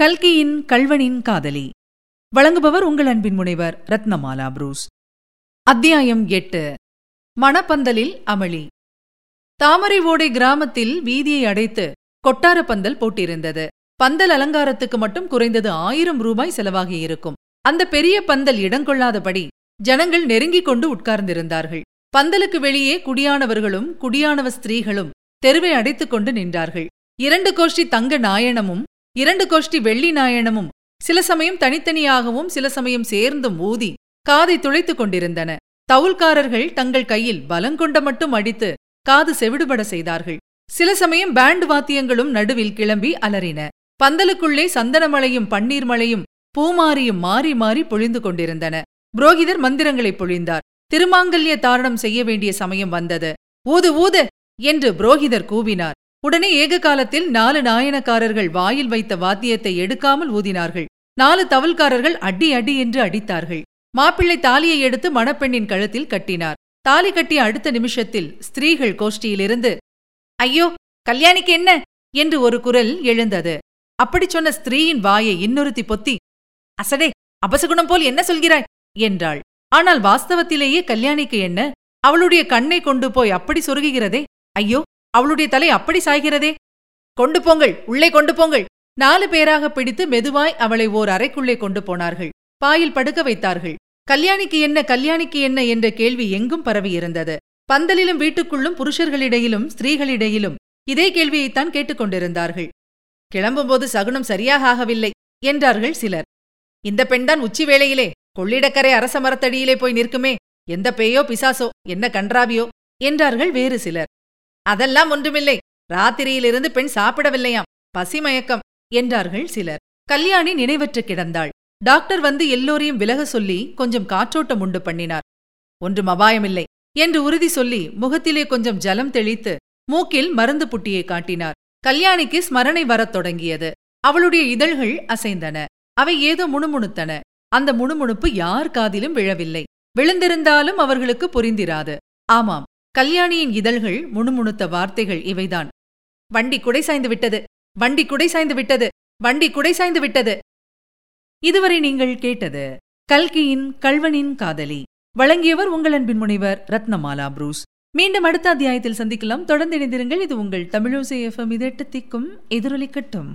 கல்கியின் கல்வனின் காதலி. வழங்குபவர் உங்கள் அன்பின் முனைவர் ரத்னமாலா புரூஸ். அத்தியாயம் எட்டு. மணப்பந்தலில் அமளி. தாமரை ஓடை கிராமத்தில் வீதியை அடைத்து கொட்டார பந்தல் போட்டிருந்தது. பந்தல் அலங்காரத்துக்கு மட்டும் குறைந்தது ஆயிரம் ரூபாய் செலவாகியிருக்கும் அந்த பெரிய பந்தல் இடங்கொள்ளாதபடி ஜனங்கள் நெருங்கிக் கொண்டு உட்கார்ந்திருந்தார்கள். பந்தலுக்கு வெளியே குடியானவர்களும் குடியானவ ஸ்திரீகளும் தெருவை அடைத்துக் கொண்டு நின்றார்கள். இரண்டு கோஷ்டி தங்க நாயனமும் இரண்டு கோஷ்டி வெள்ளி நாயனமும் சில சமயம் தனித்தனியாகவும் சில சமயம் சேர்ந்தும் ஊதி காதை துளைத்துக் கொண்டிருந்தன. தவுல்காரர்கள் தங்கள் கையில் பலங்கொண்ட மட்டும் அடித்து காது செவிடுபட செய்தார்கள். சில சமயம் பேண்ட் வாத்தியங்களும் நடுவில் கிளம்பி அலறின. பந்தலுக்குள்ளே சந்தனமலையும் பன்னீர் மலையும் பூமாரியும் மாறி மாறி பொழிந்து கொண்டிருந்தன. புரோகிதர் மந்திரங்களை பொழிந்தார். திருமாங்கல்ய தாரணம் செய்ய வேண்டிய சமயம் வந்தது. ஊது ஊது என்று புரோகிதர் கூவினார். உடனே ஏக காலத்தில் நாலு நாயனக்காரர்கள் வாயில் வைத்த வாத்தியத்தை எடுக்காமல் ஊதினார்கள். நாலு தவல்காரர்கள் அடி அடி என்று அடித்தார்கள். மாப்பிள்ளை தாலியை எடுத்து மணப்பெண்ணின் கழுத்தில் கட்டினார். தாலி கட்டிய அடுத்த நிமிஷத்தில் ஸ்திரீகள் கோஷ்டியிலிருந்து ஐயோ கல்யாணிக்கு என்ன? என்று ஒரு குரல் எழுந்தது. அப்படி சொன்ன ஸ்திரீயின் வாயை இன்னொருத்தி பொத்தி அசடே அபசகுணம் போல் என்ன சொல்கிறாய்? என்றாள். ஆனால் வாஸ்தவத்திலேயே கல்யாணிக்கு என்ன? அவளுடைய கண்ணை கொண்டு போய் அப்படி சொருகுகிறதே ஐயோ அவளுடைய தலை அப்படி சாய்கிறதே? கொண்டு போங்கள் உள்ளே கொண்டு போங்கள். நாலு பேராக பிடித்து மெதுவாய் அவளை ஓர் அறைக்குள்ளே கொண்டு போனார்கள். பாயில் படுக்க வைத்தார்கள். கல்யாணிக்கு என்ன கல்யாணிக்கு என்ன என்ற கேள்வி எங்கும் பரவியிருந்தது பந்தலிலும் வீட்டுக்குள்ளும் புருஷர்களிடையிலும் ஸ்திரீகளிடையிலும் இதே கேள்வியைத்தான் கேட்டுக்கொண்டிருந்தார்கள் கிளம்பும்போது சகுனம் சரியாக ஆகவில்லை என்றார்கள் சிலர். இந்த பெண்தான் உச்சி வேளையிலே கொள்ளிடக்கரை அரச மரத்தடியிலே போய் நிற்குமே. எந்த பேயோ பிசாசோ என்ன கன்றாவியோ என்றார்கள் வேறு சிலர். அதெல்லாம் ஒன்றுமில்லை. ராத்திரியிலிருந்து பெண் சாப்பிடவில்லையாம். பசிமயக்கம் என்றார்கள் சிலர். கல்யாணி நினைவற்று கிடந்தாள். டாக்டர் வந்து எல்லோரையும் விலக சொல்லி கொஞ்சம் காற்றோட்டம் உண்டு பண்ணினார். ஒன்றும் அபாயமில்லை என்று உறுதி சொல்லி முகத்திலே கொஞ்சம் ஜலம் தெளித்து மூக்கில் மருந்து புட்டியை காட்டினார். கல்யாணிக்கு ஸ்மரணை வரத் தொடங்கியது. அவளுடைய இதழ்கள் அசைந்தன. அவை ஏதோ முணுமுணுத்தன. அந்த முணுமுணுப்பு யார் காதிலும் விழவில்லை. விழுந்திருந்தாலும் அவர்களுக்கு புரிந்திராது. ஆமாம் கல்யாணியின் இதழ்கள் முணுமுணுத்த வார்த்தைகள் இவைதான். வண்டி குடை சாய்ந்து விட்டது. வண்டி குடை சாய்ந்து விட்டது. வண்டி குடை சாய்ந்து விட்டது. இதுவரை நீங்கள் கேட்டது கல்கியின் கல்வனின் காதலி. வழங்கியவர் உங்கள் அன்பின் முனைவர் ரத்னமாலா புரூஸ். மீண்டும் அடுத்த அத்தியாயத்தில் சந்திக்கலாம். தொடர்ந்து இணைந்திருங்கள். இது உங்கள் தமிழோசை எஃப்எம் இதெட்டு திக்கும் எதிரொலிக்கட்டும்.